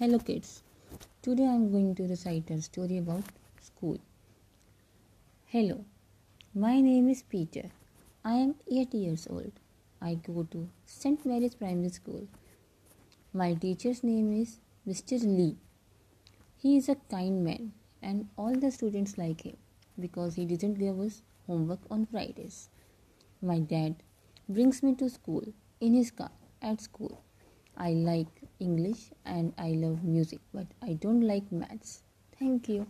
Hello kids. Today I am going to recite a story about school. Hello. My name is Peter. I am 8 years old. I go to St. Mary's Primary School. My teacher's name is Mr. Lee. He is a kind man and all the students like him because he doesn't give us homework on Fridays. My dad brings me to school in his car at school. I like English and I love music, but I don't like maths. Thank you.